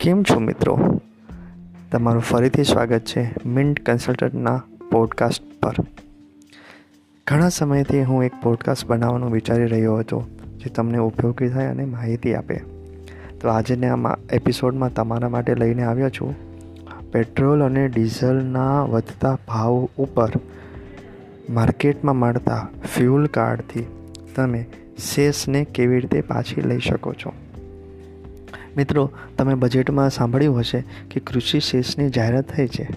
કેમ છો મિત્રો? તમારું ફરીથી સ્વાગત છે મિન્ટ કન્સલ્ટન્ટના પોડકાસ્ટ પર. ઘણા સમયથી હું એક પોડકાસ્ટ બનાવવાનું વિચારી રહ્યો હતો, જે તમને ઉપયોગી થાય અને માહિતી આપે. તો આજના આમાં એપિસોડમાં તમારા માટે લઈને આવ્યો છું. પેટ્રોલ અને ડીઝલના વધતા ભાવ ઉપર માર્કેટમાં મળતા ફ્યુલ કાર્ડથી તમે શેષને કેવી રીતે પાછી લઈ શકો છો? મિત્રો, તમે બજેટમાં સાંભળ્યું હશે કે કૃષિ શેષની જાહેરાત થઈ છે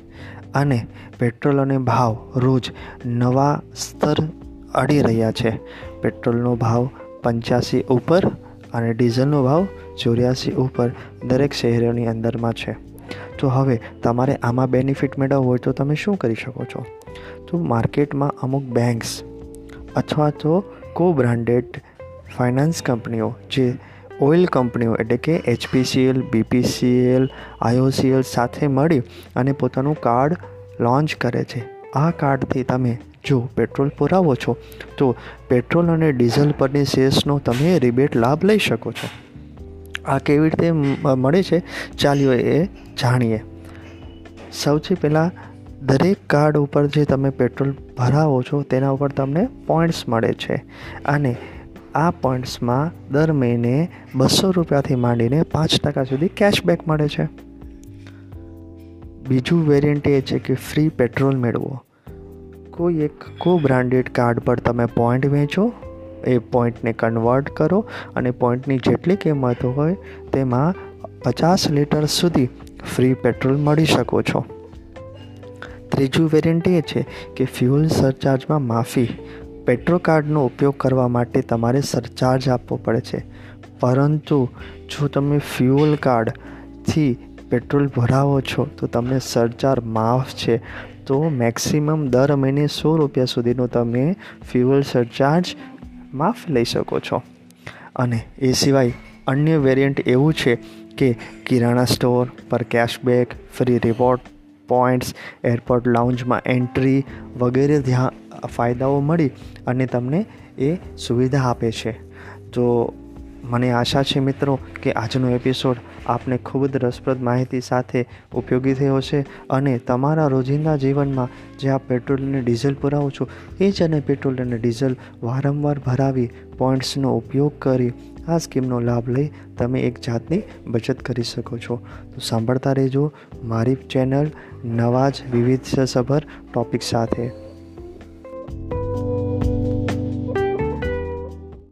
અને પેટ્રોલ અને ભાવ રોજ નવા સ્તર અડી રહ્યા છે. પેટ્રોલનો ભાવ પંચ્યાસી ઉપર અને ડીઝલનો ભાવ ચોર્યાસી ઉપર દરેક શહેરોની અંદરમાં છે. તો હવે તમારે આમાં બેનિફિટ મેળવવો હોય તો તમે શું કરી શકો છો? તો માર્કેટમાં અમુક બેંક્સ અથવા તો કો બ્રાન્ડેડ ફાઇનાન્સ કંપનીઓ જે ઓઇલ કંપનીઓ એટલે કે એચપીસીએલ, બીપીસીએલ આઈઓસીએલ સાથે મળી અને પોતાનું કાર્ડ લોન્ચ કરે છે. આ કાર્ડથી તમે જો પેટ્રોલ પુરાવો છો, તો પેટ્રોલ અને ડીઝલ પરની સેસનો તમે રિબેટ લાભ લઈ શકો છો. આ કેવી રીતે મળે છે? ચાલ્યો એ જાણીએ. સૌથી પહેલાં, દરેક કાર્ડ ઉપર જે તમે પેટ્રોલ ભરાવો છો, તેના ઉપર તમને પોઈન્ટ્સ મળે છે. અને આ પોઈન્ટ્સમાં દર મહિને બસો રૂપિયાથી માંડીને પાંચ ટકા સુધી કેશબેક મળે છે. બીજું વેરિયન્ટ એ છે કે ફ્રી પેટ્રોલ મેળવો. કોઈ એક કો બ્રાન્ડેડ કાર્ડ પર તમે પોઈન્ટ વેચો, એ પોઈન્ટને કન્વર્ટ કરો અને પોઈન્ટની જેટલી કિંમત હોય તેમાં પચાસ લીટર સુધી ફ્રી પેટ્રોલ મળી શકો છો. ત્રીજું વેરિયન્ટ એ છે કે ફ્યુઅલ સરચાર્જમાં માફી. પેટ્રો કાર્ડનો ઉપયોગ કરવા માટે તમારે સરચાર્જ આપવો પડે છે. પરંતુ જો તમે ફ્યુઅલ કાર્ડથી પેટ્રોલ ભરાવો છો, તો તમને સરચાર્જ માફ છે. તો મેક્સિમમ દર મહિને સો રૂપિયા સુધીનો તમે ફ્યુઅલ સરચાર્જ માફ લઈ શકો છો. અને એ સિવાય અન્ય વેરિયન્ટ એવું છે કે કિરાણા સ્ટોર પર cashback, free reward points airport લાઉન્જમાં entry વગેરે ધ્યાન ફાયદાઓ મળી અને તમને એ સુવિધા આપે છે. તો મને આશા છે મિત્રો કે આજનો એપિસોડ આપને ખૂબ જ રસપ્રદ માહિતી સાથે ઉપયોગી થયો છે અને તમારા રોજિંદા જીવનમાં જે આપ પેટ્રોલ અને ડીઝલ પુરાવો છો, એ જ અને પેટ્રોલ અને ડીઝલ વારંવાર ભરાવી પોઈન્ટ્સનો ઉપયોગ કરી આ સ્કીમનો લાભ લઈ તમે એક જાતની બચત કરી શકો છો. તો સાંભળતા રહેજો. મારી ચેનલ નવા જ વિવિધસભર ટોપિક સાથે.